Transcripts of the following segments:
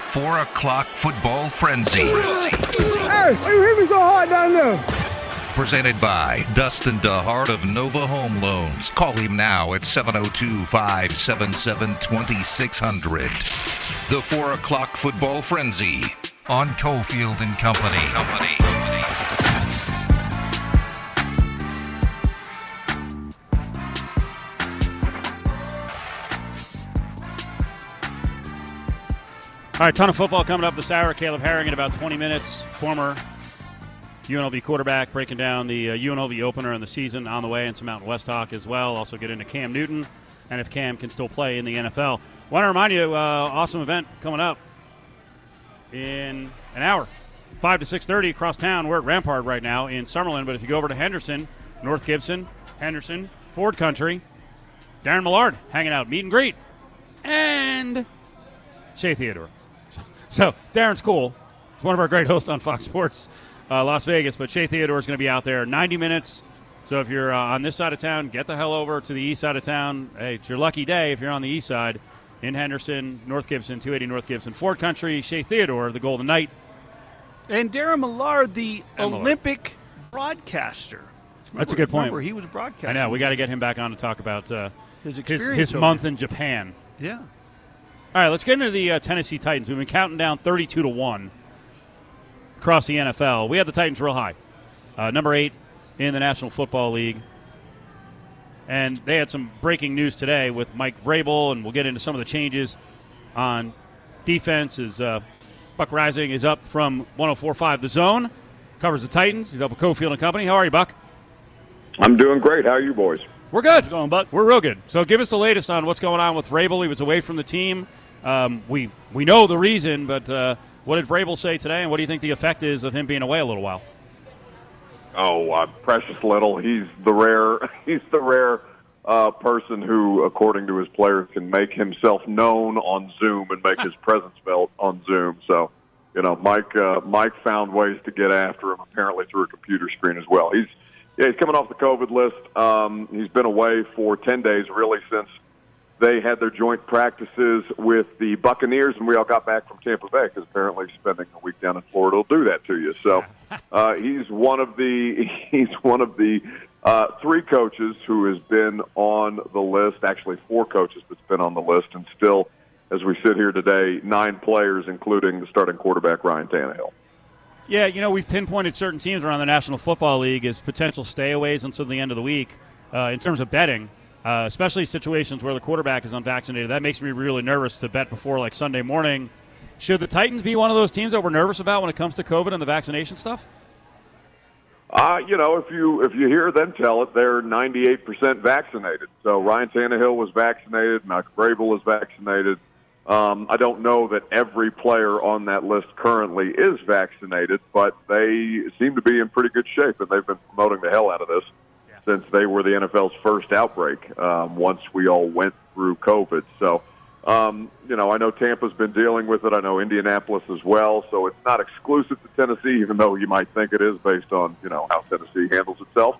4 o'clock football frenzy. Hey, you hit me so hard down there? Presented by Dustin DeHart of Nova Home Loans. Call him now at 702 577 2600. The 4 o'clock football frenzy on Cofield and Company. Company. All right, ton of football coming up this hour. Caleb Herring in about 20 minutes, former UNLV quarterback, breaking down the uh, UNLV opener in the season on the way, and some Mountain West talk as well. Also get into Cam Newton, and if Cam can still play in the NFL. Want to remind you, uh, awesome event coming up in an hour, five to six thirty across town. We're at Rampart right now in Summerlin, but if you go over to Henderson, North Gibson, Henderson, Ford Country, Darren Millard hanging out, meet and greet, and Shea Theodore. So Darren's cool. He's one of our great hosts on Fox Sports uh, Las Vegas. But Shea Theodore is going to be out there 90 minutes. So if you're uh, on this side of town, get the hell over to the east side of town. Hey, it's your lucky day if you're on the east side in Henderson, North Gibson, 280 North Gibson, Ford Country, Shea Theodore, the Golden Knight. And Darren Millard, the And Millard. Olympic broadcaster. That's a good point. Remember, he was broadcasting. I know. We got to get him back on to talk about uh, his his, experience. his month in Japan. Yeah. All right, let's get into the uh, Tennessee Titans. We've been counting down 32 to 1 across the NFL. We have the Titans real high. Uh, number eight in the National Football League. And they had some breaking news today with Mike Vrabel, and we'll get into some of the changes on defense. As uh, Buck Reising is up from 104.5 The Zone, covers the Titans. He's up with Cofield and Company. How are you, Buck? I'm doing great. How are you boys? We're good. going, Buck? We're real good. So give us the latest on what's going on with Vrabel. He was away from the team. Um, we we know the reason, but uh, what did Vrabel say today, and what do you think the effect is of him being away a little while? Oh, uh, precious little. He's the rare. He's the rare uh, person who, according to his players, can make himself known on Zoom and make his presence felt on Zoom. So, you know, Mike. Uh, Mike found ways to get after him apparently through a computer screen as well. He's yeah, he's coming off the COVID list. Um, he's been away for ten days, really, since they had their joint practices with the Buccaneers, and we all got back from Tampa Bay because apparently spending a week down in Florida will do that to you. So uh, he's one of the he's one of the uh, three coaches who has been on the list. Actually, four coaches that's been on the list, and still, as we sit here today, nine players, including the starting quarterback Ryan Tannehill. Yeah, you know, we've pinpointed certain teams around the National Football League as potential stayaways until the end of the week uh, in terms of betting, uh, especially situations where the quarterback is unvaccinated. That makes me really nervous to bet before like Sunday morning. Should the Titans be one of those teams that we're nervous about when it comes to COVID and the vaccination stuff? Uh, you know, if you if you hear them tell it, they're 98% vaccinated. So Ryan Tannehill was vaccinated, Mike Vrabel was vaccinated. Um, I don't know that every player on that list currently is vaccinated, but they seem to be in pretty good shape, and they've been promoting the hell out of this since they were the NFL's first outbreak. Um, once we all went through COVID, so um, you know, I know Tampa's been dealing with it. I know Indianapolis as well. So it's not exclusive to Tennessee, even though you might think it is based on you know how Tennessee handles itself.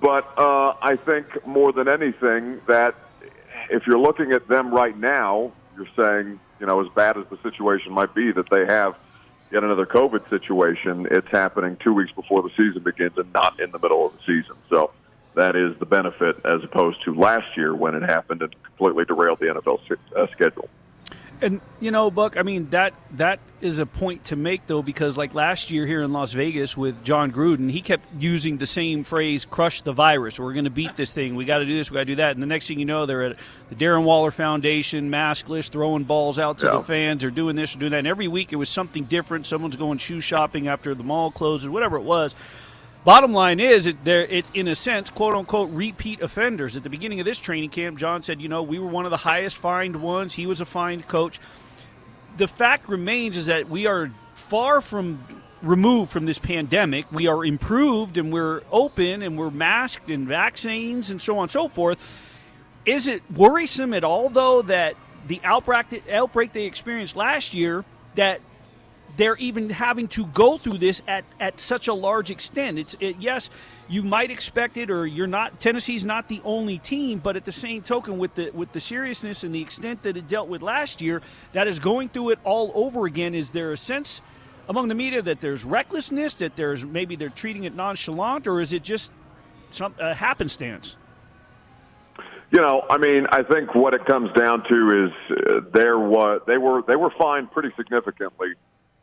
But uh, I think more than anything that if you're looking at them right now, you're saying you know as bad as the situation might be that they have yet another COVID situation. It's happening two weeks before the season begins and not in the middle of the season. So that is the benefit as opposed to last year when it happened and completely derailed the NFL uh, schedule. And you know, Buck, I mean that that is a point to make though, because like last year here in Las Vegas with Jon Gruden, he kept using the same phrase "crush the virus." We're going to beat this thing. We got to do this. We got to do that. And the next thing you know, they're at the Darren Waller Foundation, maskless, throwing balls out to Yeah. the fans, or doing this or doing that. And every week it was something different. Someone's going shoe shopping after the mall closes, whatever it was. Bottom line is, it, there it's in a sense, quote unquote, repeat offenders. At the beginning of this training camp, Jon said, you know, we were one of the highest fined ones. He was a fined coach. The fact remains is that we are far from removed from this pandemic. We are improved and we're open and we're masked and vaccines and so on and so forth. Is it worrisome at all, though, that the outbreak outbreak they experienced last year that they're even having to go through this at, at such a large extent. It's it, yes, you might expect it, or you're not. Tennessee's not the only team, but at the same token, with the with the seriousness and the extent that it dealt with last year, that is going through it all over again. Is there a sense among the media that there's recklessness, that there's maybe they're treating it nonchalant, or is it just some uh, happenstance? You know, I mean, I think what it comes down to is uh, there was they were they were fined pretty significantly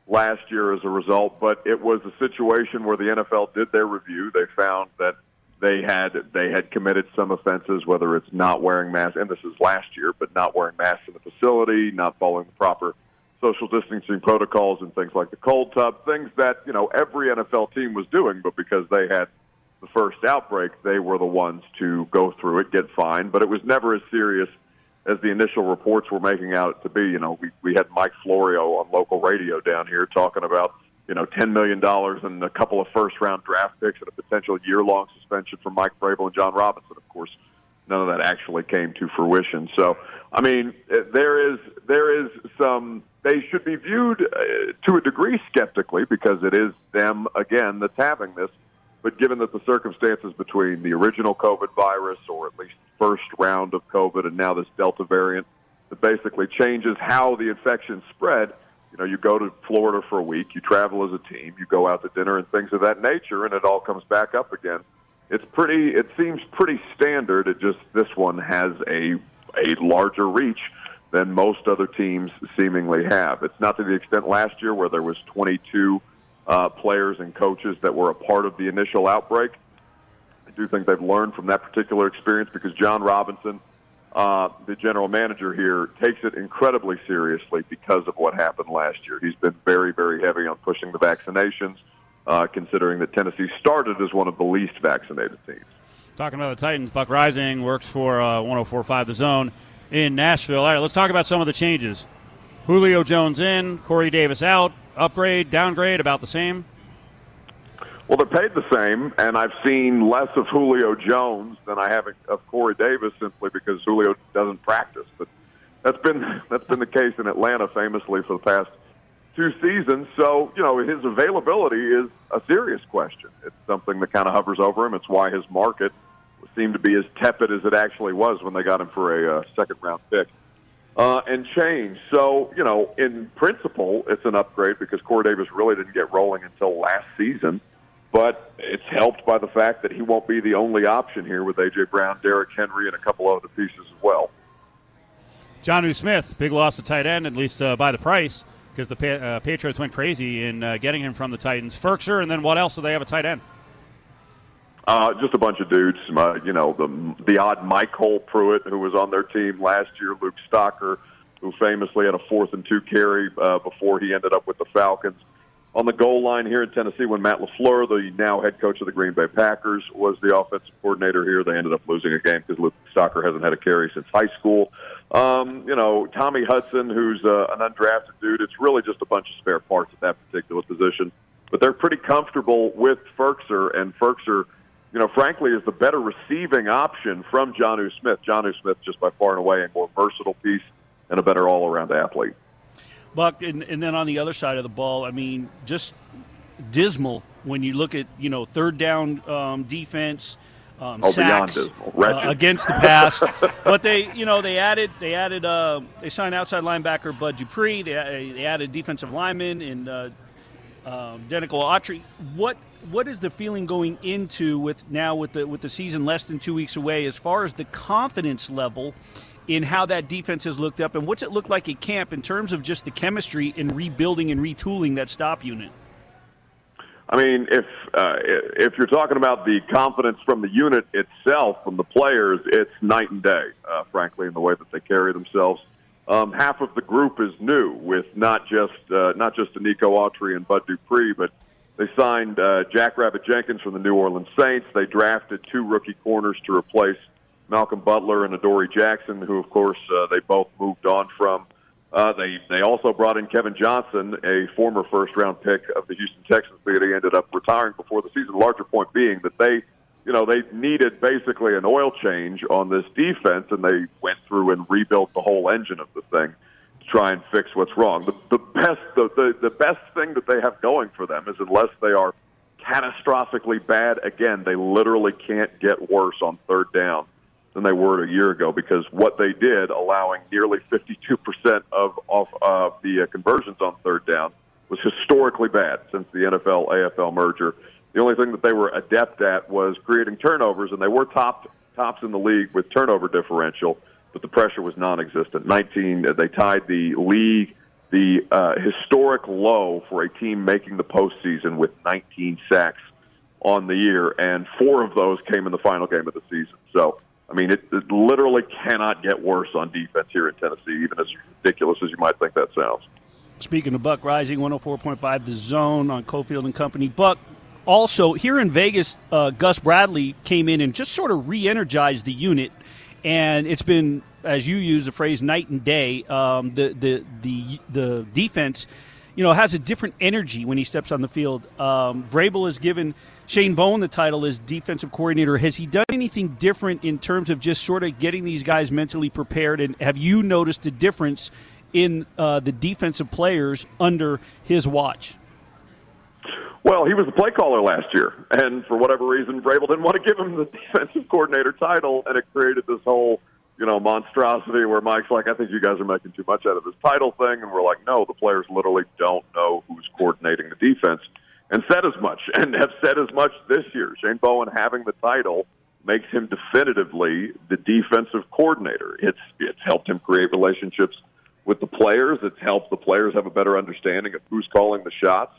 last year as a result, but it was a situation where the NFL did their review. They found that they had they had committed some offenses, whether it's not wearing masks, and this is last year, but not wearing masks in the facility, not following the proper social distancing protocols, and things like the cold tub, things that you know every NFL team was doing, but because they had the first outbreak, they were the ones to go through it, get fined. But it was never as serious as the initial reports were making out to be. You know, we, we had Mike Florio on local radio down here talking about, you know, $10 million and a couple of first round draft picks and a potential year long suspension for Mike Vrabel and Jon Robinson. Of course, none of that actually came to fruition. So, I mean, there is, there is some, they should be viewed uh, to a degree skeptically because it is them, again, that's having this. But given that the circumstances between the original COVID virus, or at least first round of COVID, and now this Delta variant that basically changes how the infection spread, you know, you go to Florida for a week, you travel as a team, you go out to dinner and things of that nature, and it all comes back up again. It's pretty. It seems pretty standard. It just this one has a a larger reach than most other teams seemingly have. It's not to the extent last year where there was 22 uh, players and coaches that were a part of the initial outbreak. I do think they've learned from that particular experience because Jon Robinson, uh, the general manager here, takes it incredibly seriously because of what happened last year. He's been very, very heavy on pushing the vaccinations, uh, considering that Tennessee started as one of the least vaccinated teams. Talking about the Titans, Buck Reising works for uh, 104.5 The Zone in Nashville. All right, let's talk about some of the changes. Julio Jones in, Corey Davis out upgrade, downgrade, about the same? Well, they're paid the same, and I've seen less of Julio Jones than I have of Corey Davis simply because Julio doesn't practice. But that's been that's been the case in Atlanta famously for the past two seasons. So you know his availability is a serious question. It's something that kind of hovers over him. It's why his market seemed to be as tepid as it actually was when they got him for a uh, second round pick uh, and change. So, you know, in principle, it's an upgrade because Corey Davis really didn't get rolling until last season. But it's helped by the fact that he won't be the only option here with A.J. Brown, Derrick Henry, and a couple other pieces as well. Jonnu Smith, big loss of tight end, at least uh, by the price, because the pa- uh, Patriots went crazy in uh, getting him from the Titans. Firkser, and then what else do they have a tight end? Uh, just a bunch of dudes. Uh, you know, the the odd MyCole Pruitt, who was on their team last year, Luke Stocker, who famously had a fourth and two carry uh, before he ended up with the Falcons. On the goal line here in Tennessee, when Matt LaFleur, the now head coach of the Green Bay Packers, was the offensive coordinator here, they ended up losing a game because Luke Stocker hasn't had a carry since high school. Um, you know, Tommy Hudson, who's uh, an undrafted dude, it's really just a bunch of spare parts at that particular position. But they're pretty comfortable with Firkser, and Firkser – you know, frankly, is the better receiving option from Jonnu Smith. Jonnu Smith, just by far and away, a more versatile piece and a better all around athlete. Buck, and, and then on the other side of the ball, I mean, just dismal when you look at, you know, third down um, defense. Um, oh, sacks uh, against the pass, but they, you know, they added, they added, uh, they signed outside linebacker Bud Dupree. They, they added defensive lineman and uh, um, Denico Autry. What what is the feeling going into with now with the with the season less than two weeks away as far as the confidence level in how that defense has looked up and what's it look like at camp in terms of just the chemistry and rebuilding and retooling that stop unit? I mean, if uh, if you're talking about the confidence from the unit itself, from the players, it's night and day. Uh, frankly, in the way that they carry themselves, um, half of the group is new, with not just uh, not just Nico Autry and Bud Dupree, but they signed uh, Jack Rabbit Jenkins from the New Orleans Saints. They drafted two rookie corners to replace Malcolm Butler and Adoree Jackson, who, of course, uh, they both moved on from. Uh, they they also brought in Kevin Johnson, a former first round pick of the Houston Texans, but he ended up retiring before the season. Larger point being that they, you know, they needed basically an oil change on this defense, and they went through and rebuilt the whole engine of the thing. to try and fix what's wrong. The, the best the, the the best thing that they have going for them is unless they are catastrophically bad again, they literally can't get worse on third down than they were a year ago because what they did, allowing nearly 52% of of uh, the uh, conversions on third down, was historically bad since the NFL AFL merger. The only thing that they were adept at was creating turnovers, and they were top tops in the league with turnover differential, but the pressure was non-existent. 19, they tied the league the uh, historic low for a team making the postseason with 19 sacks on the year, and four of those came in the final game of the season. So, I mean, it, it literally cannot get worse on defense here in Tennessee, even as ridiculous as you might think that sounds. Speaking of Buck Reising, 104.5 The Zone on Cofield and Company. Buck, also here in Vegas, uh, Gus Bradley came in and just sort of re energized the unit. And it's been, as you use the phrase, night and day. Um, the, the, the, the defense, you know, has a different energy when he steps on the field. Um, Vrabel has given Shane Bowen the title as defensive coordinator. Has he done anything different in terms of just sort of getting these guys mentally prepared? And have you noticed a difference in uh, the defensive players under his watch? Well, he was the play caller last year, and for whatever reason, Vrabel didn't want to give him the defensive coordinator title, and it created this whole, you know, monstrosity where Mike's like, "I think you guys are making too much out of this title thing," and we're like, "No, the players literally don't know who's coordinating the defense," and said as much, and have said as much this year. Shane Bowen having the title makes him definitively the defensive coordinator. It's it's helped him create relationships with the players. It's helped the players have a better understanding of who's calling the shots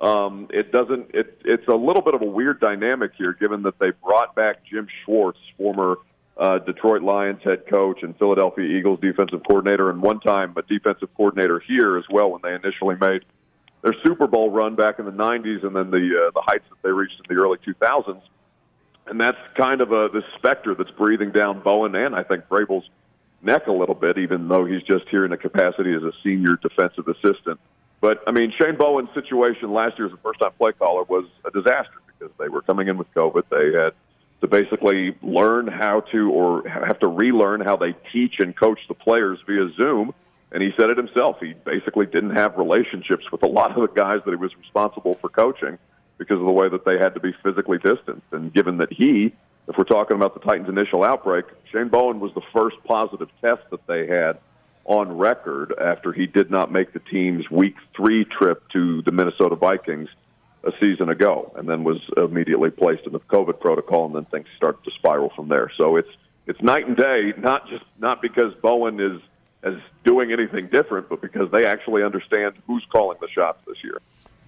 um, it doesn't. It, it's a little bit of a weird dynamic here, given that they brought back Jim Schwartz, former uh, Detroit Lions head coach and Philadelphia Eagles defensive coordinator, and one time a defensive coordinator here as well when they initially made their Super Bowl run back in the '90s, and then the uh, the heights that they reached in the early 2000s. And that's kind of a the specter that's breathing down Bowen and I think Vrabel's neck a little bit, even though he's just here in a capacity as a senior defensive assistant. But I mean, Shane Bowen's situation last year as a first-time play caller was a disaster because they were coming in with COVID. They had to basically learn how to, or have to relearn how they teach and coach the players via Zoom. And he said it himself. He basically didn't have relationships with a lot of the guys that he was responsible for coaching because of the way that they had to be physically distant. And given that he, if we're talking about the Titans' initial outbreak, Shane Bowen was the first positive test that they had on record after he did not make the team's week three trip to the Minnesota Vikings a season ago, and then was immediately placed in the COVID protocol, and then things started to spiral from there. So it's it's night and day, not just not because Bowen is is doing anything different, but because they actually understand who's calling the shots this year.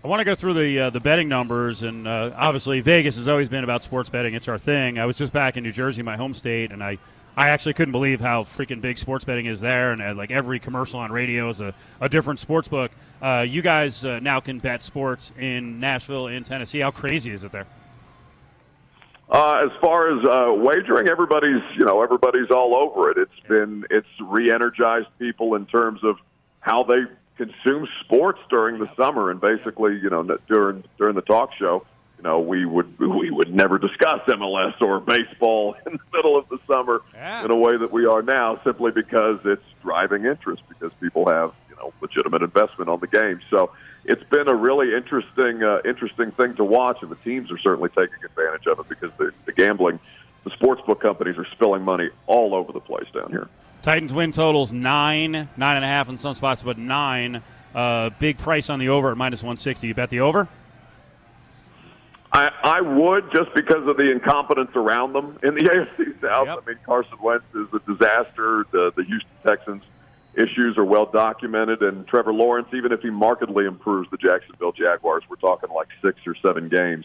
I want to go through the uh, the betting numbers, and uh, obviously Vegas has always been about sports betting. It's our thing. I was just back in New Jersey, my home state, and I I actually couldn't believe how freaking big sports betting is there, and uh, like every commercial on radio is a, a different sports book. Uh, you guys uh, now can bet sports in Nashville, in Tennessee. How crazy is it there? Uh, as far as uh, wagering, everybody's you know everybody's all over it. It's been it's re-energized people in terms of how they consume sports during the summer, and basically you know during during the talk show you know, we would we would never discuss MLS or baseball in the middle of the summer yeah. in a way that we are now, simply because it's driving interest because people have you know legitimate investment on the game. So it's been a really interesting uh, interesting thing to watch, and the teams are certainly taking advantage of it because the, the gambling, the sports book companies are spilling money all over the place down here. Titans win totals nine, nine and a half in some spots, but nine. Uh, big price on the over at minus one sixty. You bet the over? I, I would just because of the incompetence around them in the AFC South. Yep. I mean, Carson Wentz is a disaster. The the Houston Texans issues are well documented, and Trevor Lawrence, even if he markedly improves the Jacksonville Jaguars, we're talking like six or seven games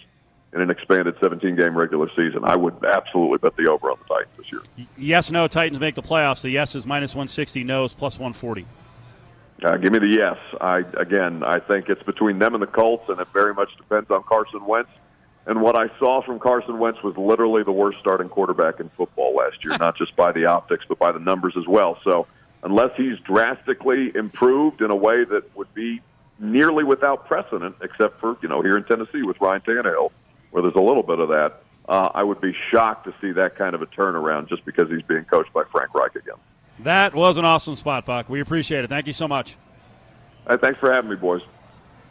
in an expanded 17 game regular season. I would absolutely bet the over on the Titans this year. Yes, no, Titans make the playoffs. The yes is minus 160, no is plus 140. Uh, give me the yes. I again, I think it's between them and the Colts, and it very much depends on Carson Wentz and what I saw from Carson Wentz was literally the worst starting quarterback in football last year, not just by the optics, but by the numbers as well. So, unless he's drastically improved in a way that would be nearly without precedent, except for, you know, here in Tennessee with Ryan Tannehill, where there's a little bit of that, uh, I would be shocked to see that kind of a turnaround just because he's being coached by Frank Reich again. That was an awesome spot, Buck. We appreciate it. Thank you so much. Hey, thanks for having me, boys.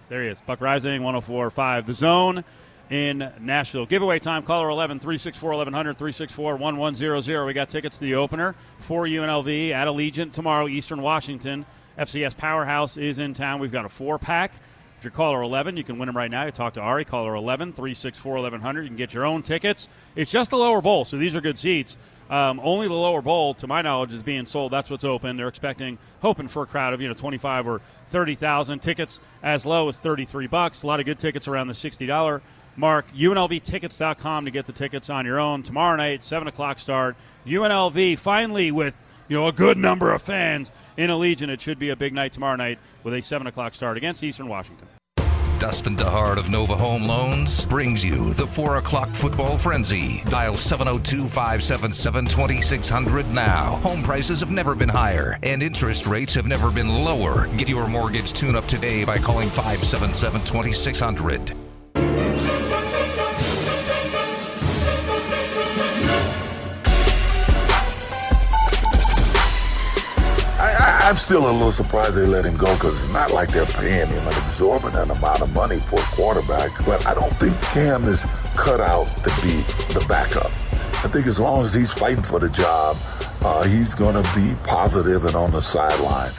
There he is. Buck Reising, 104.5. The Zone in Nashville. Giveaway time, caller 11 364 1100 364 1100. We got tickets to the opener for UNLV at Allegiant tomorrow, Eastern Washington. FCS Powerhouse is in town. We've got a four pack. If you're caller 11, you can win them right now. You talk to Ari, caller 11 364 1100. You can get your own tickets. It's just the lower bowl, so these are good seats. Um, only the lower bowl, to my knowledge, is being sold. That's what's open. They're expecting, hoping for a crowd of you know 25 or 30,000 tickets as low as 33 bucks. A lot of good tickets around the 60 dollar mark. UNLVtickets.com to get the tickets on your own tomorrow night, seven o'clock start. UNLV finally with you know a good number of fans in Allegiant. It should be a big night tomorrow night with a seven o'clock start against Eastern Washington. Dustin DeHart of Nova Home Loans brings you the 4 o'clock football frenzy. Dial 702 577 2600 now. Home prices have never been higher, and interest rates have never been lower. Get your mortgage tune up today by calling 577 2600. I'm still a little surprised they let him go because it's not like they're paying him an exorbitant amount of money for a quarterback. But I don't think Cam is cut out to be the backup. I think as long as he's fighting for the job, uh, he's going to be positive and on the sideline.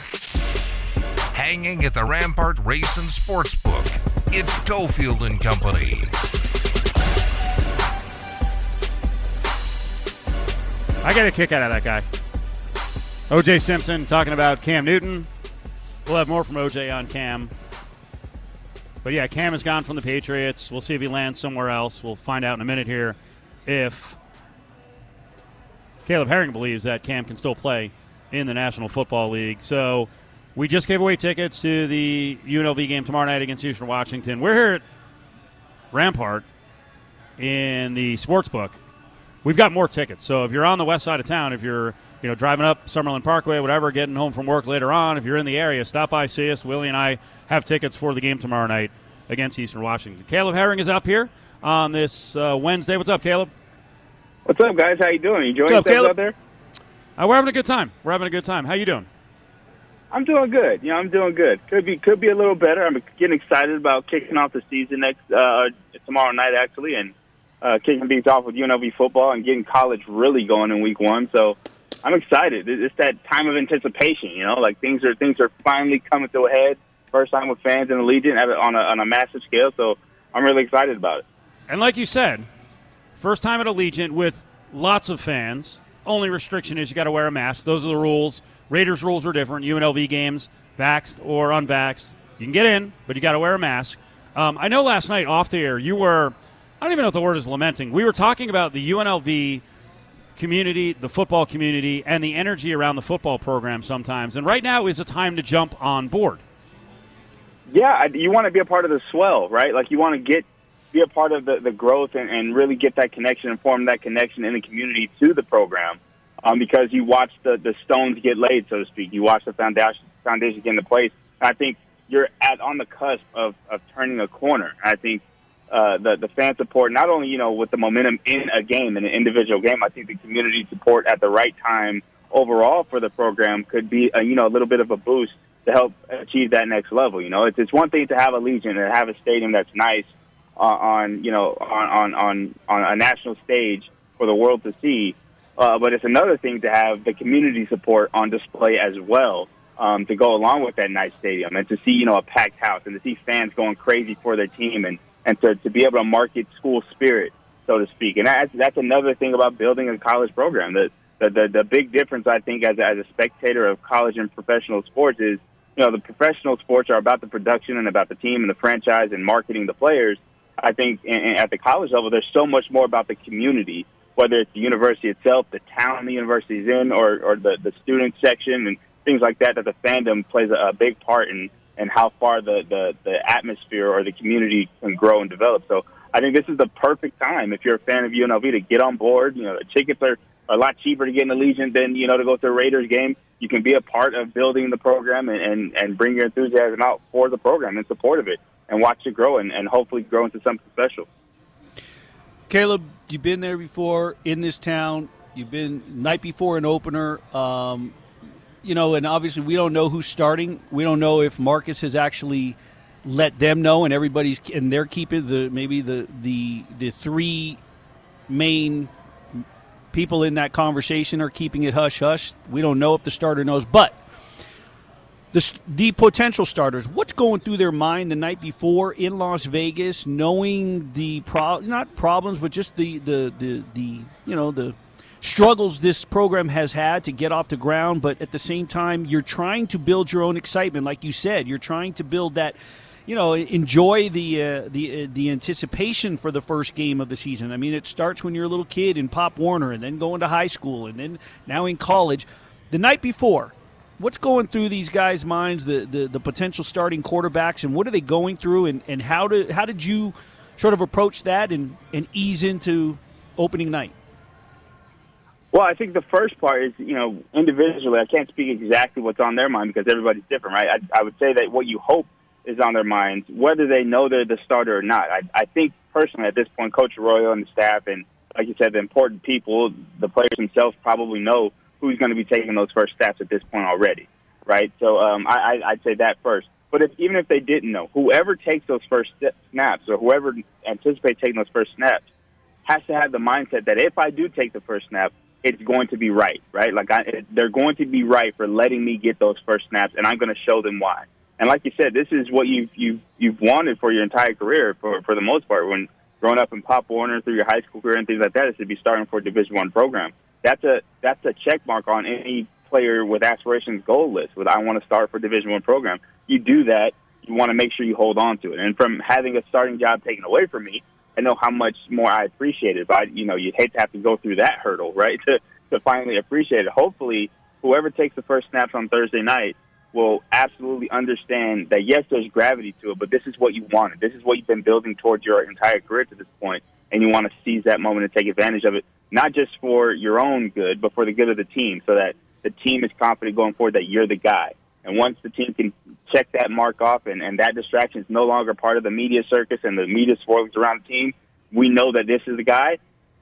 Hanging at the Rampart Race and Sportsbook, it's Cofield and Company. I get a kick out of that guy. OJ Simpson talking about Cam Newton. We'll have more from OJ on Cam. But yeah, Cam has gone from the Patriots. We'll see if he lands somewhere else. We'll find out in a minute here if Caleb Herring believes that Cam can still play in the National Football League. So we just gave away tickets to the UNLV game tomorrow night against Eastern Washington. We're here at Rampart in the sports book. We've got more tickets. So if you're on the west side of town, if you're you know, driving up Summerlin Parkway, whatever, getting home from work later on. If you're in the area, stop by, see us. Willie and I have tickets for the game tomorrow night against Eastern Washington. Caleb Herring is up here on this uh, Wednesday. What's up, Caleb? What's up, guys? How you doing? You enjoying yourselves out there? Uh, we're having a good time. We're having a good time. How you doing? I'm doing good. You know, I'm doing good. Could be could be a little better. I'm getting excited about kicking off the season next uh, tomorrow night, actually, and uh, kicking things off with UNLV football and getting college really going in week one. So I'm excited. It's that time of anticipation, you know, like things are things are finally coming to a head. First time with fans in the Allegiant on a, on a massive scale, so I'm really excited about it. And like you said, first time at Allegiant with lots of fans. Only restriction is you got to wear a mask. Those are the rules. Raiders rules are different. UNLV games, vaxxed or unvaxxed, you can get in, but you got to wear a mask. Um, I know last night off the air you were, I don't even know if the word is lamenting. We were talking about the UNLV community, the football community, and the energy around the football program sometimes. And right now is a time to jump on board. Yeah, you want to be a part of the swell, right? Like you want to get be a part of the, the growth and, and really get that connection and form that connection in the community to the program. Um, because you watch the, the stones get laid, so to speak. You watch the foundation foundation get into place. I think you're at on the cusp of, of turning a corner. I think uh, the the fan support, not only you know with the momentum in a game, in an individual game, I think the community support at the right time overall for the program could be a, you know a little bit of a boost to help achieve that next level. You know, it's it's one thing to have Allegiant and have a stadium that's nice uh, on you know on, on on on a national stage for the world to see, uh, but it's another thing to have the community support on display as well. Um, to go along with that nice stadium and to see, you know, a packed house and to see fans going crazy for their team and and to, to be able to market school spirit, so to speak. And that's, that's another thing about building a college program. The, the, the, the big difference, I think, as, as a spectator of college and professional sports is, you know, the professional sports are about the production and about the team and the franchise and marketing the players. I think in, in, at the college level, there's so much more about the community, whether it's the university itself, the town the university is in, or, or the, the student section and things like that, that the fandom plays a, a big part in and how far the, the, the atmosphere or the community can grow and develop. So I think this is the perfect time if you're a fan of UNLV to get on board. You know, the tickets are, a lot cheaper to get in the Allegiant than, you know, to go to a Raiders game. You can be a part of building the program and, and, and bring your enthusiasm out for the program in support of it and watch it grow and, and hopefully grow into something special. Caleb, you've been there before in this town. You've been night before an opener. Um, you know, and obviously we don't know who's starting. We don't know if Marcus has actually let them know, and everybody's and they're keeping the maybe the the the three main people in that conversation are keeping it hush hush. We don't know if the starter knows, but the, the potential starters, what's going through their mind the night before in Las Vegas, knowing the pro, not problems, but just the, the, the, the you know the struggles this program has had to get off the ground, but at the same time, you're trying to build your own excitement, like you said. You're trying to build that, you know, enjoy the uh, the uh, the anticipation for the first game of the season. I mean, it starts when you're a little kid in Pop Warner, and then going to high school, and then now in college. The night before, what's going through these guys' minds, the, the, the potential starting quarterbacks, and what are they going through, and, and how did how did you sort of approach that and, and ease into opening night? Well, I think the first part is, you know, individually, I can't speak exactly what's on their mind because everybody's different, right? I, I would say that what you hope is on their minds, whether they know they're the starter or not. I, I think personally at this point, Coach Arroyo and the staff, and like you said, the important people, the players themselves probably know who's going to be taking those first steps at this point already, right? So um, I, I'd say that first. But if, even if they didn't know, whoever takes those first snaps or whoever anticipates taking those first snaps has to have the mindset that if I do take the first snap, it's going to be right, right? Like I, they're going to be right for letting me get those first snaps, and I'm going to show them why. And like you said, this is what you've you've you've wanted for your entire career, for for the most part. When growing up in Pop Warner through your high school career and things like that, is to be starting for a Division One program that's a that's a check mark on any player with aspirations goal list. With I want to start for Division One program, you do that. You want to make sure you hold on to it. And from having a starting job taken away from me, I know how much more I appreciate it. But you know, you'd hate to have to go through that hurdle, right? To to finally appreciate it. Hopefully, whoever takes the first snaps on Thursday night will absolutely understand that yes, there's gravity to it, but this is what you wanted. This is what you've been building towards your entire career to this point, and you want to seize that moment and take advantage of it not just for your own good, but for the good of the team, so that the team is confident going forward that you're the guy. And once the team can check that mark off and, and that distraction is no longer part of the media circus and the media swirls around the team, we know that this is the guy,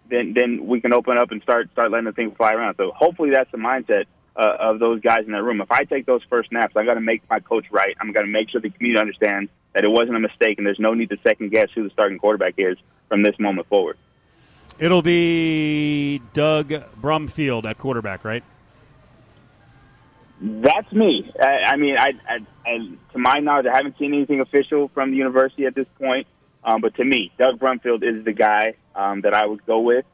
then then we can open up and start start letting the thing fly around. So hopefully that's the mindset uh, of those guys in that room. If I take those first snaps, I got to make my coach right. I'm going to make sure the community understands that it wasn't a mistake and there's no need to second guess who the starting quarterback is from this moment forward. It'll be Doug Brumfield at quarterback, right? That's me. I, I mean, I, I, I, to my knowledge, I haven't seen anything official from the university at this point. Um, but to me, Doug Brumfield is the guy um, that I would go with.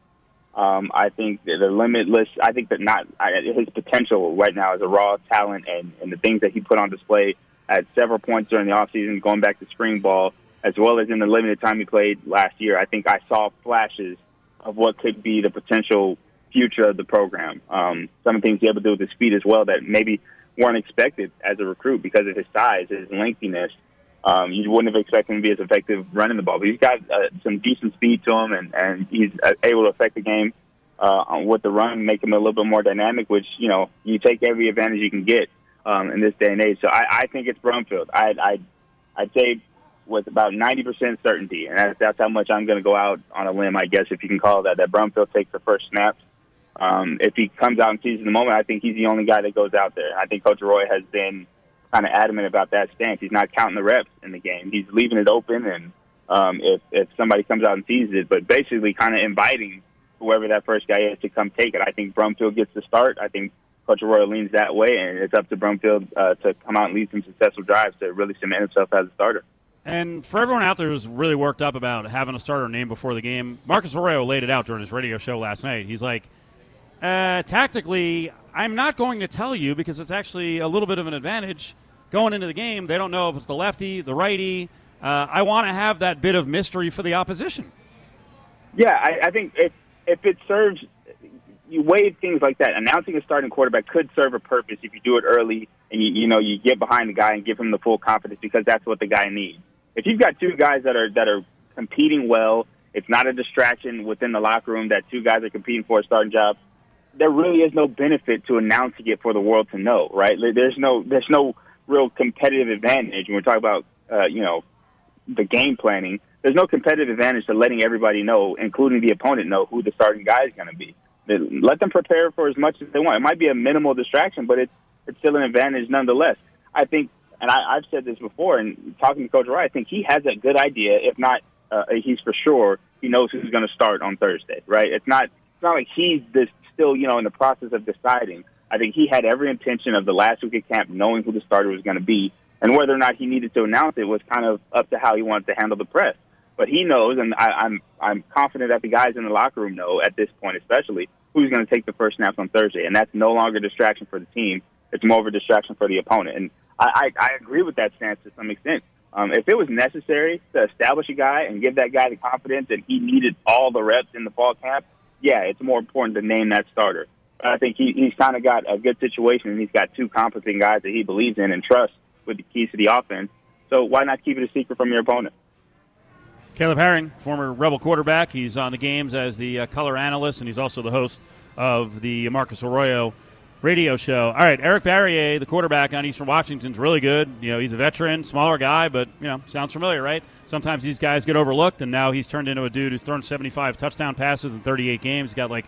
Um, I think the limitless. I think that not I, his potential right now as a raw talent and, and the things that he put on display at several points during the offseason, going back to spring ball, as well as in the limited time he played last year. I think I saw flashes of what could be the potential future of the program. Um, some things he's able to do with his feet as well that maybe weren't expected as a recruit because of his size, his lengthiness. Um, you wouldn't have expected him to be as effective running the ball. But he's got uh, some decent speed to him, and, and he's uh, able to affect the game uh, with the run, make him a little bit more dynamic, which, you know, you take every advantage you can get um, in this day and age. So I, I think it's Brumfield. I, I, I'd say with about 90% certainty, and that's, that's how much I'm going to go out on a limb, I guess, if you can call that, that Brumfield takes the first snaps. Um, if he comes out and in the moment, I think he's the only guy that goes out there. I think Coach Roy has been kind of adamant about that stance. He's not counting the reps in the game. He's leaving it open, and um, if if somebody comes out and sees it, but basically kind of inviting whoever that first guy is to come take it. I think Brumfield gets the start. I think Coach Roy leans that way, and it's up to Brumfield uh, to come out and lead some successful drives to really cement himself as a starter. And for everyone out there who's really worked up about having a starter name before the game, Marcus Arroyo laid it out during his radio show last night. He's like, uh, tactically, I'm not going to tell you because it's actually a little bit of an advantage going into the game. They don't know if it's the lefty, the righty. Uh, I want to have that bit of mystery for the opposition. Yeah, I, I think if if it serves, you weigh things like that. Announcing a starting quarterback could serve a purpose if you do it early and you you know you get behind the guy and give him the full confidence because that's what the guy needs if you've got two guys that are that are competing well, it's not a distraction within the locker room that two guys are competing for a starting job. There really is no benefit to announcing it for the world to know, right? There's no there's no real competitive advantage when we're talking about uh, you know the game planning. There's no competitive advantage to letting everybody know, including the opponent, know who the starting guy is going to be. Let them prepare for as much as they want. It might be a minimal distraction, but it's it's still an advantage nonetheless. I think, and I, I've said this before, and talking to Coach Roy, I think he has a good idea. If not, uh, he's for sure he knows who's going to start on Thursday. Right? It's not it's not like he's this still you know in the process of deciding. I think he had every intention of the last week of camp knowing who the starter was going to be, and whether or not he needed to announce it was kind of up to how he wanted to handle the press. But he knows, and I, I'm I'm confident that the guys in the locker room know at this point, especially who's going to take the first snaps on Thursday, and that's no longer a distraction for the team. It's more of a distraction for the opponent, and I, I, I agree with that stance to some extent. Um, if it was necessary to establish a guy and give that guy the confidence that he needed all the reps in the fall camp, yeah, it's more important to name that starter. I think he, he's kind of got a good situation, and he's got two competent guys that he believes in and trusts with the keys to the offense. So why not keep it a secret from your opponent? Caleb Herring, former Rebel quarterback. He's on the games as the uh, color analyst, and he's also the host of the Marcus Arroyo radio show. All right, Eric Barriere, the quarterback on Eastern Washington's really good. You know, he's a veteran, smaller guy, but you know, sounds familiar, right? Sometimes these guys get overlooked, and now he's turned into a dude who's thrown 75 touchdown passes in 38 games. He's got like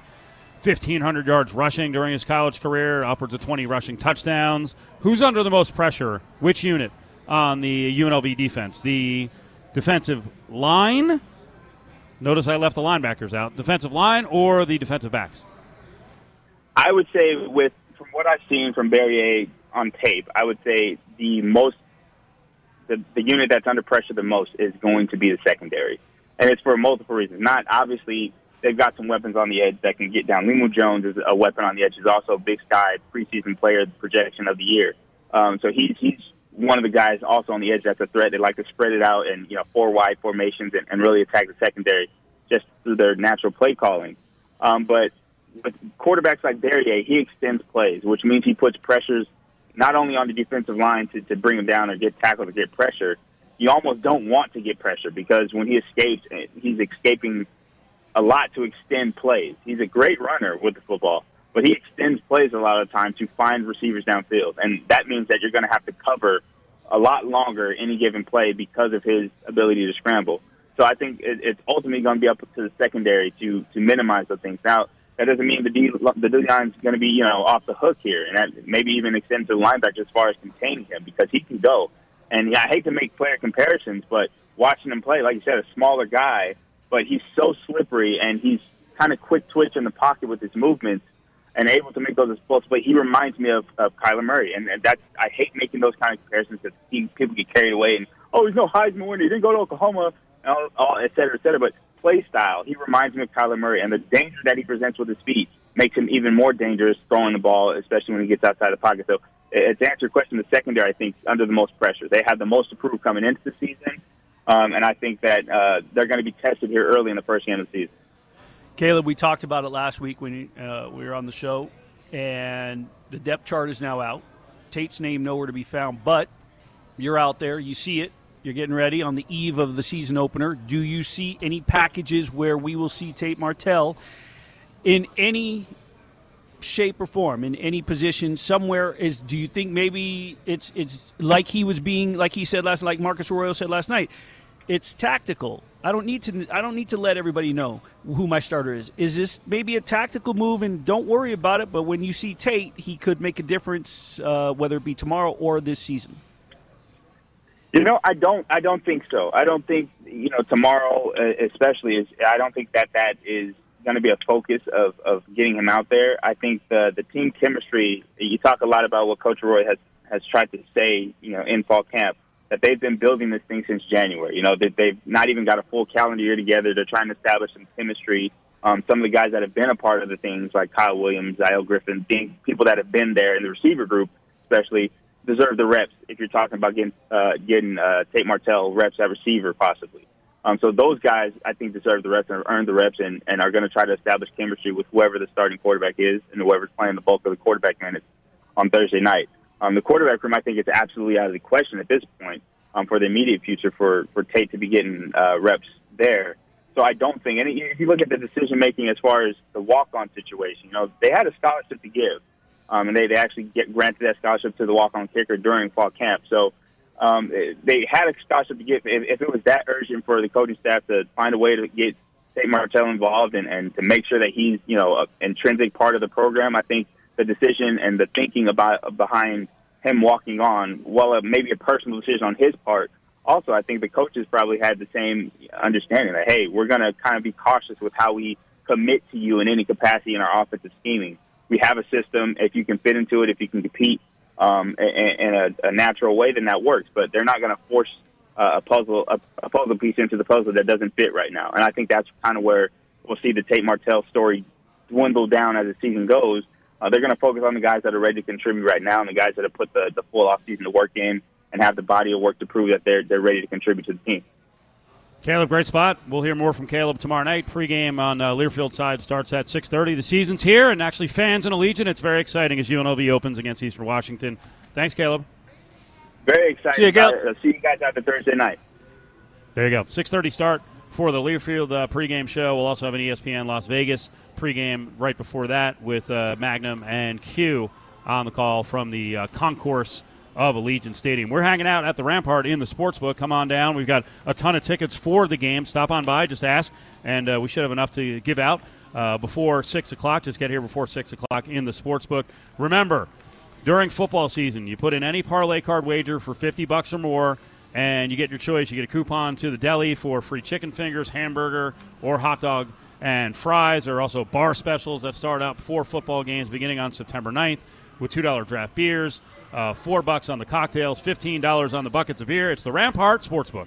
1,500 yards rushing during his college career, upwards of 20 rushing touchdowns. Who's under the most pressure? Which unit on the UNLV defense? The defensive line. Notice I left the linebackers out. Defensive line or the defensive backs? I would say, with from what I've seen from Barriere on tape, I would say the most the, the unit that's under pressure the most is going to be the secondary, and it's for multiple reasons. Not obviously they've got some weapons on the edge that can get down. Limu Jones is a weapon on the edge. He's also a Big Sky preseason player projection of the year. Um, so he's he's one of the guys also on the edge that's a threat. They like to spread it out and you know four wide formations and, and really attack the secondary just through their natural play calling. Um, but with quarterbacks like Barriere, he extends plays, which means he puts pressures not only on the defensive line to, to bring him down or get tackled or get pressure. You almost don't want to get pressure because when he escapes, eh, he's escaping a lot to extend plays. He's a great runner with the football, but he extends plays a lot of the time to find receivers downfield, and that means that you're going to have to cover a lot longer any given play because of his ability to scramble. So I think it's ultimately going to be up to the secondary to to minimize those things. Now that doesn't mean the D the D line's going to be you know off the hook here, and that maybe even extend to the linebacker as far as containing him because he can go. And yeah, I hate to make player comparisons, but watching him play, like you said, a smaller guy, but he's so slippery and he's kind of quick twitch in the pocket with his movements and able to make those explosive plays. He reminds me of, of Kyler Murray, and, and that's I hate making those kind of comparisons because people get carried away and oh, he's no Heisman winner, he didn't go to Oklahoma, and all, all, et cetera, et cetera. But play style, he reminds me of Kyler Murray, and the danger that he presents with his feet makes him even more dangerous throwing the ball, especially when he gets outside the pocket. So, uh, to answer your question, the secondary, I think, under the most pressure. They have the most to prove coming into the season, um, and I think that uh, they're going to be tested here early in the first game of the season. Caleb, we talked about it last week when uh, we were on the show, and the depth chart is now out. Tate's name nowhere to be found, but you're out there, you see it, you're getting ready on the eve of the season opener. Do you see any packages where we will see Tate Martell in any shape or form in any position somewhere is do you think maybe it's it's like he was being like he said last like Marcus Arroyo said last night it's tactical. I don't need to. I don't need to let everybody know who my starter is. Is this maybe a tactical move? And don't worry about it. But when you see Tate, he could make a difference, uh, whether it be tomorrow or this season. You know, I don't. I don't think so. I don't think you know tomorrow, uh, especially is. I don't think that that is going to be a focus of of getting him out there. I think the the team chemistry. You talk a lot about what Coach Roy has has tried to say. You know, in fall camp that they've been building this thing since January. You know, that they've not even got a full calendar year together. They're trying to establish some chemistry. Um, some of the guys that have been a part of the things, like Kyle Williams, Zyell Griffin, being people that have been there in the receiver group, especially, deserve the reps. If you're talking about getting uh, getting uh, Tate Martell reps at receiver, possibly. Um, so those guys, I think, deserve the reps and earned the reps, and, and are going to try to establish chemistry with whoever the starting quarterback is and whoever's playing the bulk of the quarterback minutes on Thursday night. Um, the quarterback room, I think, is absolutely out of the question at this point um, for the immediate future for, for Tate to be getting uh, reps there. So I don't think, and if you look at the decision making as far as the walk on situation, you know, they had a scholarship to give, um, and they, they actually get granted that scholarship to the walk on kicker during fall camp. So um, they had a scholarship to give. If, if it was that urgent for the coaching staff to find a way to get Tate Martell involved and, and to make sure that he's, you know, an intrinsic part of the program, I think the decision and the thinking about behind him walking on, well, maybe a personal decision on his part. Also, I think the coaches probably had the same understanding that hey, we're going to kind of be cautious with how we commit to you in any capacity in our offensive scheming. We have a system. If you can fit into it, if you can compete um, in, in a, a natural way, then that works. But they're not going to force uh, a puzzle a, a puzzle piece into the puzzle that doesn't fit right now. And I think that's kind of where we'll see the Tate Martell story dwindle down as the season goes. Uh, they're going to focus on the guys that are ready to contribute right now and the guys that have put the, the full off season to work in and have the body of work to prove that they're they're ready to contribute to the team. Caleb, great spot. We'll hear more from Caleb tomorrow night. Pregame on uh, Learfield side starts at 6:30. The season's here, and actually, fans in Allegiant, it's very exciting as UNLV opens against Eastern Washington. Thanks, Caleb. Very excited. See you, Cal. Uh, see you guys after Thursday night. There you go. 6:30 start for the Learfield uh, pregame show. We'll also have an ESPN Las Vegas pregame right before that with uh, Magnum and Q on the call from the uh, concourse of Allegiant Stadium. We're hanging out at the Rampart in the sportsbook. Come on down. We've got a ton of tickets for the game. Stop on by, just ask, and uh, we should have enough to give out uh, before six o'clock. Just get here before six o'clock in the sportsbook. Remember, during football season, you put in any parlay card wager for 50 bucks or more, and you get your choice. You get a coupon to the deli for free chicken fingers, hamburger, or hot dog and fries. There are also bar specials that start up for football games beginning on September 9th with $2 draft beers, uh, 4 bucks on the cocktails, $15 on the buckets of beer. It's the Rampart Sportsbook.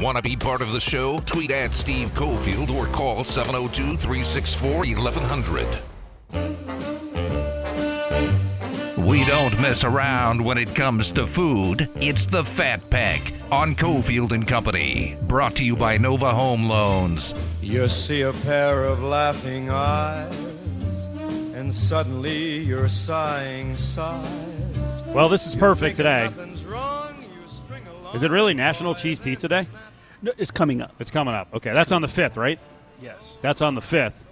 Want to be part of the show? Tweet at Steve Cofield or call 702 364 1100. We don't mess around when it comes to food. It's the Fat Pack on Cofield and Company. Brought to you by Nova Home Loans. You see a pair of laughing eyes, and suddenly you're sighing sighs. Well, this is perfect today. wrong, you string along Is it really National Cheese Pizza Day? No, it's coming up. It's coming up. Okay, that's on the 5th, right? Yes. That's on the 5th.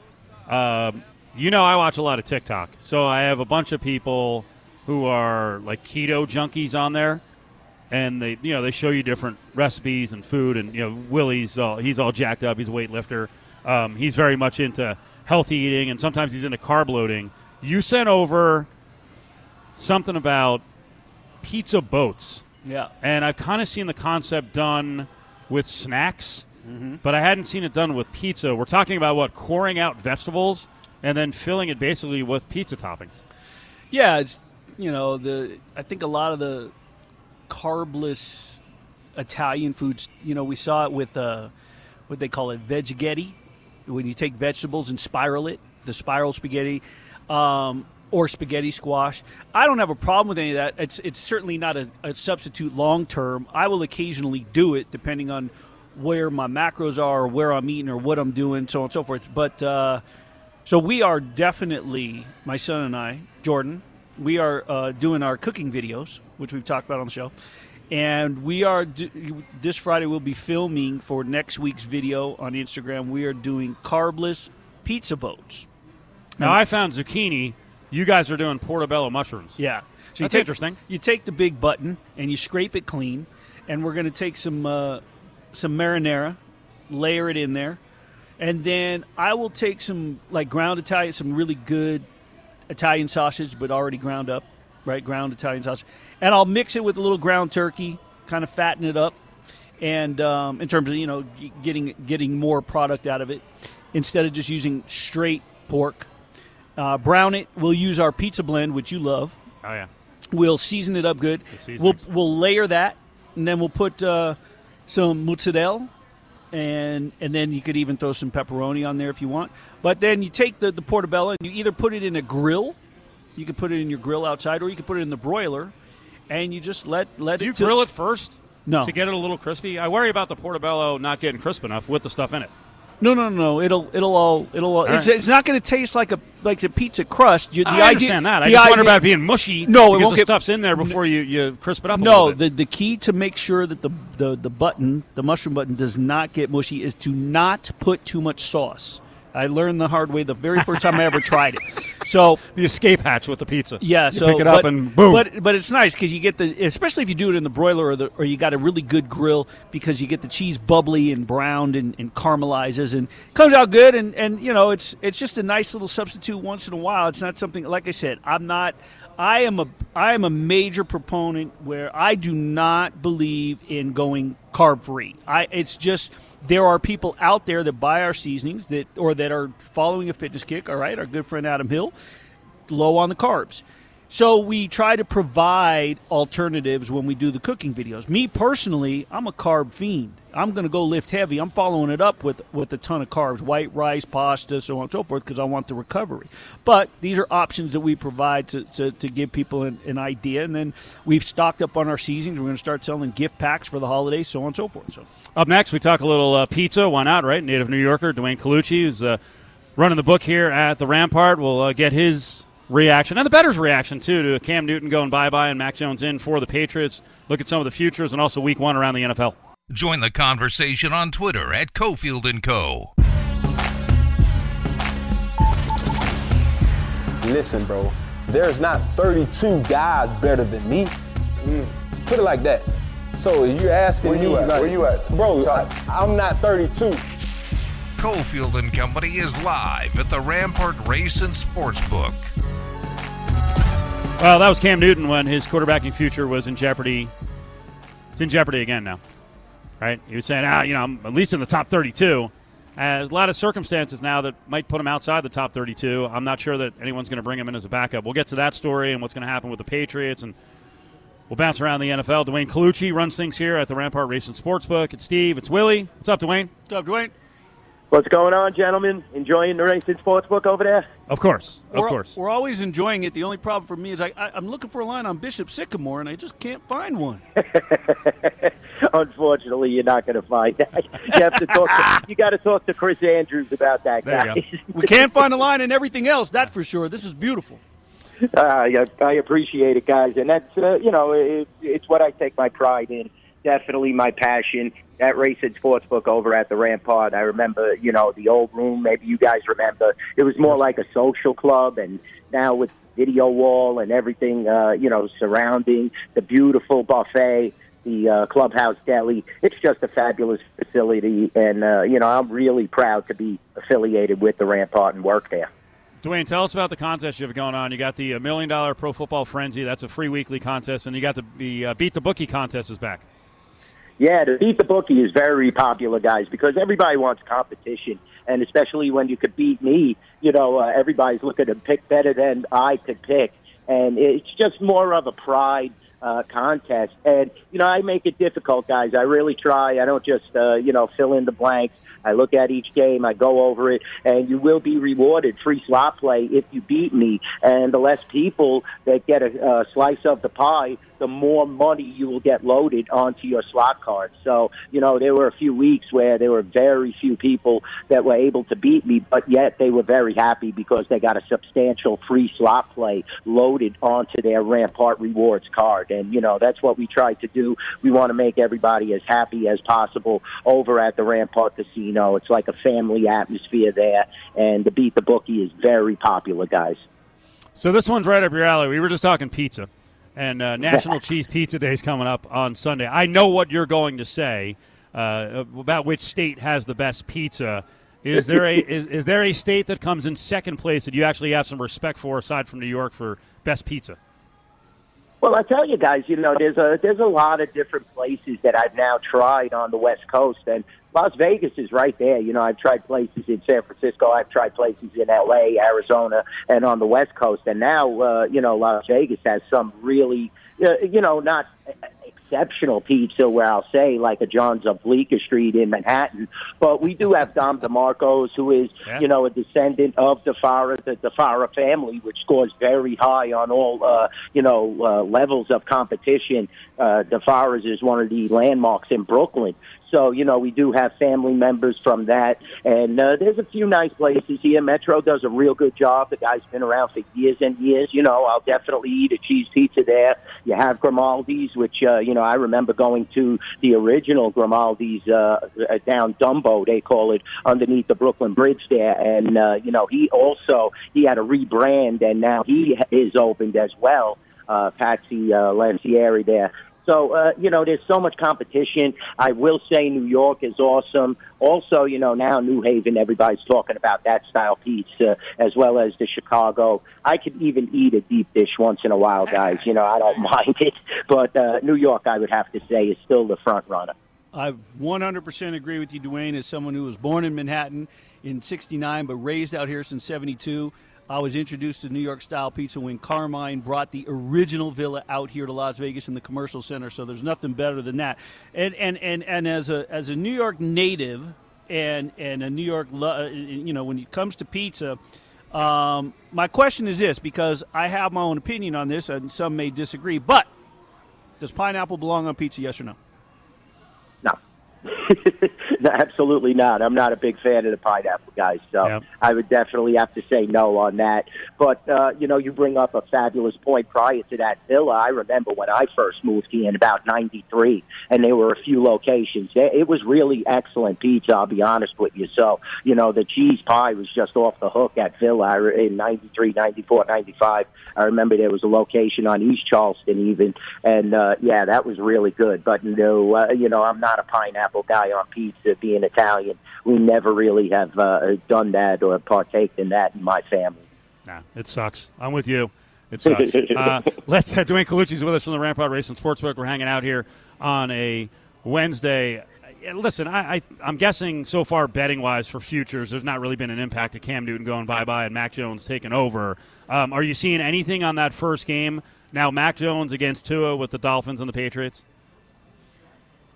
Um, you know, I watch a lot of TikTok. So I have a bunch of people who are like keto junkies on there. And they, you know, they show you different recipes and food. And, you know, Willie's all, he's all jacked up. He's a weightlifter. Um, he's very much into healthy eating. And sometimes he's into carb loading. You sent over something about pizza boats. Yeah. And I've kind of seen the concept done with snacks, but I hadn't seen it done with pizza. We're talking about what coring out vegetables and then filling it basically with pizza toppings. Yeah, it's you know the I think a lot of the carbless Italian foods. You know, we saw it with uh, what they call it veggetti, when you take vegetables and spiral it, the spiral spaghetti. Um, or spaghetti squash. I don't have a problem with any of that. It's it's certainly not a, a substitute long term. I will occasionally do it depending on where my macros are, or where I'm eating, or what I'm doing, so on and so forth. But uh, so we are definitely my son and I, Jordan. We are uh, doing our cooking videos, which we've talked about on the show, and we are this Friday. We'll be filming for next week's video on Instagram. We are doing carbless pizza boats. Now, I found zucchini. You guys are doing portobello mushrooms. Yeah, so That's take, interesting. You take the big button and you scrape it clean, and we're going to take some uh, some marinara, layer it in there, and then I will take some like ground Italian, some really good Italian sausage, but already ground up, right? Ground Italian sausage, and I'll mix it with a little ground turkey, kind of fatten it up, and um, in terms of you know g- getting getting more product out of it, instead of just using straight pork. Uh, brown it. We'll use our pizza blend, which you love. Oh, yeah. We'll season it up good. We'll we'll layer that, and then we'll put uh, some mozzarella, and and then you could even throw some pepperoni on there if you want. But then you take the the portobello and you either put it in a grill, you could put it in your grill outside, or you could put it in the broiler, and you just let let Do it you till- grill it first? No. To get it a little crispy? I worry about the portobello not getting crisp enough with the stuff in it. No, no, no. It'll it'll all it'll all. it's, right. it's not going to taste like a like a pizza crust. You, the I idea, understand that. I just wonder about it being mushy. No, it won't the get- stuff's in there before you, you crisp it up. a No, the, the key to make sure that the, the, the button, the mushroom button, does not get mushy is to not put too much sauce. I learned the hard way the very first time I ever tried it. So the escape hatch with the pizza. Yeah, You so pick it up but, and boom. But but it's nice because you get the especially if you do it in the broiler or the or you got a really good grill because you get the cheese bubbly and browned and, and caramelizes and comes out good and and you know it's it's just a nice little substitute once in a while. It's not something like I said. I'm not. I am a I am a major proponent where I do not believe in going carb free. I it's just there are people out there that buy our seasonings that or that are following a fitness kick. All right, our good friend Adam Hill, low on the carbs. So we try to provide alternatives when we do the cooking videos. Me personally, I'm a carb fiend. I'm going to go lift heavy. I'm following it up with with a ton of carbs, white rice, pasta, so on and so forth, because I want the recovery. But these are options that we provide to, to, to give people an, an idea. And then we've stocked up on our seasonings. We're going to start selling gift packs for the holidays, so on and so forth. So Up next, we talk a little uh, pizza. Why not, right? Native New Yorker Dwayne Colucci, who's uh, running the book here at the Rampart, We'll uh, get his reaction and the better's reaction, too, to Cam Newton going bye bye and Mac Jones in for the Patriots. Look at some of the futures and also week one around the NFL. Join the conversation on Twitter at Cofield and Co. Listen, bro, there's not 32 guys better than me. Put it like that. So you're asking Where me, at? like, Where you at? bro? Top. I, am not 32. Cofield and Company is live at the Rampart Race and Sportsbook. Well, that was Cam Newton when his quarterbacking future was in jeopardy. It's in jeopardy again now, right? He was saying, ah, you know, I'm at least in the top 32. There's a lot of circumstances now that might put him outside the top 32. I'm not sure that anyone's going to bring him in as a backup. We'll get to that story and what's going to happen with the Patriots, and we'll bounce around the NFL. Dwayne Colucci runs things here at the Rampart Racing Sportsbook. It's Steve. It's Willie. What's up, Dwayne? what's up, Dwayne? What's going on, gentlemen? Enjoying the Racing Sportsbook over there? Of course, of we're, course. We're always enjoying it. The only problem for me is I, I, I'm looking for a line on Bishop Sycamore, and I just can't find one. Unfortunately, you're not going to find that. You have to talk. To, you got to talk to Chris Andrews about that, There you we can't find a line in everything else, that's for sure. This is beautiful. uh, I, I appreciate it, guys, and that's uh, you know it, it's what I take my pride in. Definitely my passion. That racing sportsbook over at the Rampart. I remember, you know, the old room. Maybe you guys remember. It was more like a social club, and now with video wall and everything, uh, you know, surrounding the beautiful buffet, the uh, clubhouse deli. It's just a fabulous facility, and uh, you know, I'm really proud to be affiliated with the Rampart and work there. Dwayne, tell us about the contest you have going on. You got the uh, Million Dollar Pro Football Frenzy. That's a free weekly contest, and you got the, the uh, Beat the Bookie contest is back. Yeah, to beat the bookie is very popular, guys, because everybody wants competition, and especially when you could beat me, you know, uh, everybody's looking to pick better than I could pick, and it's just more of a pride uh, contest. And you know, I make it difficult, guys. I really try. I don't just uh, you know fill in the blanks. I look at each game, I go over it, and you will be rewarded free slot play if you beat me. And the less people that get a, a slice of the pie, the more money you will get loaded onto your slot card. So, you know, there were a few weeks where there were very few people that were able to beat me, but yet they were very happy because they got a substantial free slot play loaded onto their Rampart Rewards card. And, you know, that's what we try to do. We want to make everybody as happy as possible over at the Rampart Casino. It's like a family atmosphere there, and the Beat the Bookie is very popular, guys. So this one's right up your alley. We were just talking pizza, and uh, National Cheese Pizza Day is coming up on Sunday. I know what you're going to say uh, about which state has the best pizza. Is there a is, is there a state that comes in second place that you actually have some respect for, aside from New York, for best pizza? Well, I tell you guys, you know, there's a there's a lot of different places that I've now tried on the West Coast, and Las Vegas is right there. You know, I've tried places in San Francisco, I've tried places in L.A., Arizona, and on the West Coast, and now, uh, you know, Las Vegas has some really, uh, you know, not exceptional pizza where I'll say like a John's of Bleecker Street in Manhattan. But we do have Dom DeMarcos, who is, Yeah. you know, a descendant of the Fara, the, the Fara family, which scores very high on all, uh, you know, uh, levels of competition. Uh, the Fara's is one of the landmarks in Brooklyn. So, you know, we do have family members from that. And uh, there's a few nice places here. Metro does a real good job. The guy's been around for years and years. You know, I'll definitely eat a cheese pizza there. You have Grimaldi's, which, uh, you know, I remember going to the original Grimaldi's uh, uh, down Dumbo, they call it, underneath the Brooklyn Bridge there, and uh, you know, he also he had a rebrand, and now he is opened as well. Uh, Patsy uh, Lancieri there. So, uh, you know, there's so much competition. I will say New York is awesome. Also, you know, now New Haven, everybody's talking about that style pizza as well as the Chicago. I could even eat a deep dish once in a while, guys. You know, I don't mind it. But uh, New York, I would have to say, is still the front runner. I 100% agree with you, Dwayne, as someone who was born in Manhattan in 69 but raised out here since 72. I was introduced to New York style pizza when Carmine brought the original villa out here to Las Vegas in the commercial center. So there's nothing better than that. And and and, and as a as a New York native and and a New York, uh, you know, when it comes to pizza. Um, my question is this because I have my own opinion on this, and some may disagree. But does pineapple belong on pizza? Yes or no? no, absolutely not. I'm not a big fan of the pineapple guys, so yep. I would definitely have to say no on that. But uh, you know, you bring up a fabulous point. Prior to that villa, I remember when I first moved here in about '93, and there were a few locations. It was really excellent pizza. I'll be honest with you. So you know, the cheese pie was just off the hook at Villa in '93, '94, '95. I remember there was a location on East Charleston even, and uh, yeah, that was really good. But no, uh, you know, I'm not a pineapple guy on pizza. Being Italian, we never really have uh, done that or partaked in that in my family. Nah, it sucks. I'm with you. It sucks. uh, let's. Uh, Dwayne Colucci's with us from the Rampart Racing Sportsbook. We're hanging out here on a Wednesday. Listen, I, I, am guessing so far betting wise for futures, there's not really been an impact of Cam Newton going bye bye and Mac Jones taking over. Um, are you seeing anything on that first game now? Mac Jones against Tua with the Dolphins and the Patriots.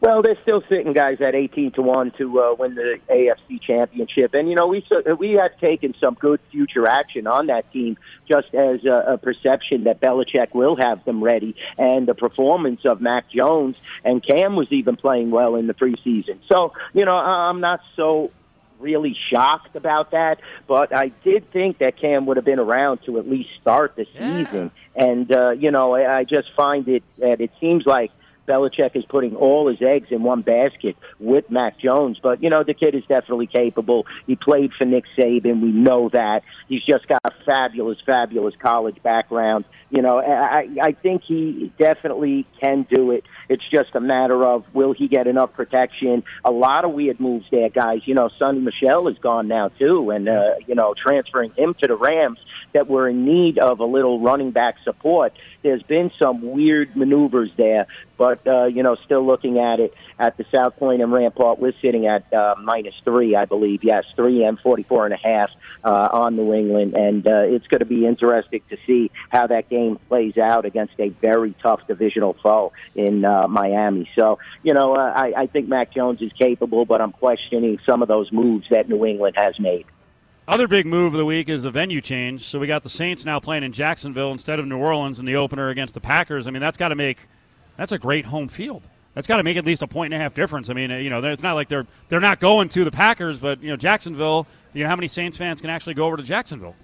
Well, they're still sitting guys at eighteen to one to uh, win the AFC Championship, and you know we we have taken some good future action on that team, just as a, a perception that Belichick will have them ready, and the performance of Mac Jones and Cam was even playing well in the preseason. So you know I'm not so really shocked about that, but I did think that Cam would have been around to at least start the yeah. season, and uh, you know I, I just find it that it seems like Belichick is putting all his eggs in one basket with Mac Jones. But, you know, the kid is definitely capable. He played for Nick Saban. We know that. He's just got a fabulous, fabulous college background. You know, I, I think he definitely can do it. It's just a matter of will he get enough protection? A lot of weird moves there, guys. You know, Sony Michel is gone now, too. And, uh, you know, transferring him to the Rams that were in need of a little running back support. There's been some weird maneuvers there, but uh, you know, still looking at it at the South Point and Rampart, we're sitting at uh, minus three, I believe. Yes, three and forty-four and a half uh, on New England, and uh, it's going to be interesting to see how that game plays out against a very tough divisional foe in uh, Miami. So, you know, uh, I, I think Mac Jones is capable, but I'm questioning some of those moves that New England has made. Other big move of the week is the venue change. So we got the Saints now playing in Jacksonville instead of New Orleans in the opener against the Packers. I mean, that's got to make that's a great home field. That's got to make at least a point and a half difference. I mean, you know, it's not like they're they're not going to the Packers, but you know, Jacksonville. You know, how many Saints fans can actually go over to Jacksonville?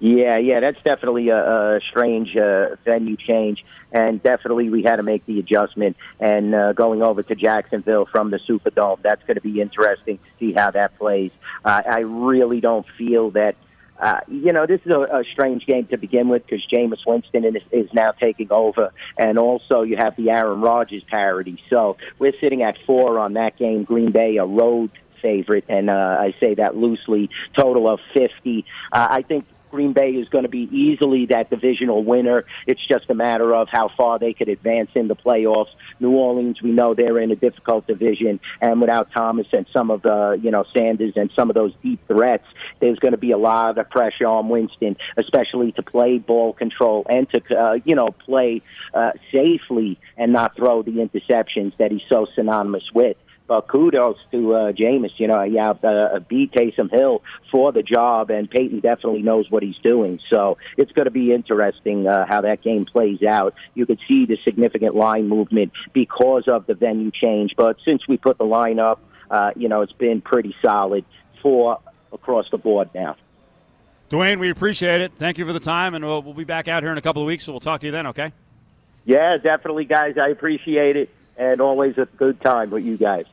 Yeah, yeah, that's definitely a, a strange uh, venue change, and definitely we had to make the adjustment. And uh, going over to Jacksonville from the Superdome, that's going to be interesting to see how that plays. Uh, I really don't feel that. Uh, you know, this is a, a strange game to begin with because Jameis Winston is, is now taking over, and also you have the Aaron Rodgers parody. So we're sitting at four on that game. Green Bay, a road favorite, and uh, I say that loosely. Total of 50. Uh, I think Green Bay is going to be easily that divisional winner. It's just a matter of how far they could advance in the playoffs. New Orleans, we know they're in a difficult division, and without Thomas and some of the, you know, Sanders and some of those deep threats, there's going to be a lot of pressure on Winston, especially to play ball control and to, uh, you know, play uh, safely and not throw the interceptions that he's so synonymous with. But kudos to uh, Jameis. You know, yeah, uh, beat Taysom Hill for the job, and Payton definitely knows what he's doing. So it's going to be interesting uh, how that game plays out. You could see the significant line movement because of the venue change. But since we put the line up, uh, you know, it's been pretty solid for across the board now. Dwayne, we appreciate it. Thank you for the time, and we'll, we'll be back out here in a couple of weeks, so we'll talk to you then, okay? Yeah, definitely, guys. I appreciate it, and always a good time with you guys.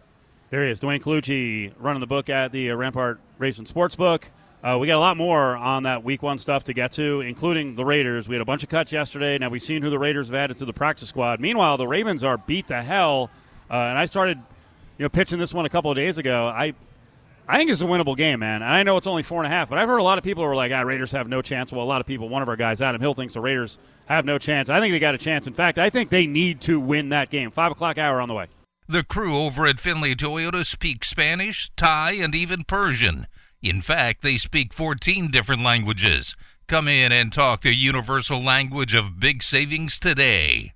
There he is, Dwayne Colucci, running the book at the uh, Rampart Racing Sportsbook. Uh, we got a lot more on that week one stuff to get to, including the Raiders. We had a bunch of cuts yesterday. Now we've seen who the Raiders have added to the practice squad. Meanwhile, the Ravens are beat to hell. Uh, and I started, you know, pitching this one a couple of days ago. I, I think it's a winnable game, man. And I know it's only four and a half, but I've heard a lot of people who are like, "Ah, Raiders have no chance." Well, a lot of people. One of our guys, Adam Hill, thinks the Raiders have no chance. I think they got a chance. In fact, I think they need to win that game. Five o'clock hour on the way. The crew over at Findlay Toyota speak Spanish, Thai, and even Persian. In fact, they speak 14 different languages. Come in and talk the universal language of big savings today.